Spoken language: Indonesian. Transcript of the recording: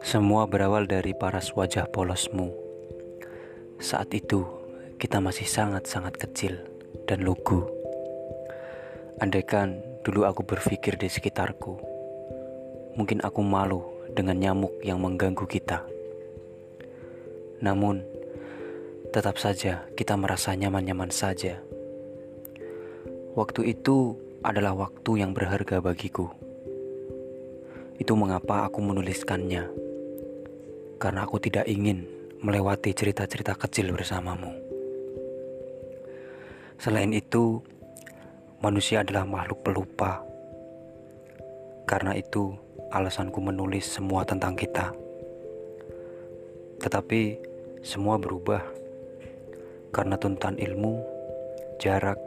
Semua berawal dari paras wajah polosmu. Saat itu, kita masih sangat-sangat kecil dan lugu. Andaikan dulu aku berpikir di sekitarku, mungkin aku malu dengan nyamuk yang mengganggu kita. Namun, tetap saja kita merasa nyaman-nyaman saja. Waktu itu adalah waktu yang berharga bagiku. Itu mengapa aku menuliskannya, karena aku tidak ingin melewati cerita-cerita kecil bersamamu. Selain itu, manusia adalah makhluk pelupa. Karena itu, alasanku menulis semua tentang kita. Tetapi semua berubah karena tuntutan ilmu, jarak,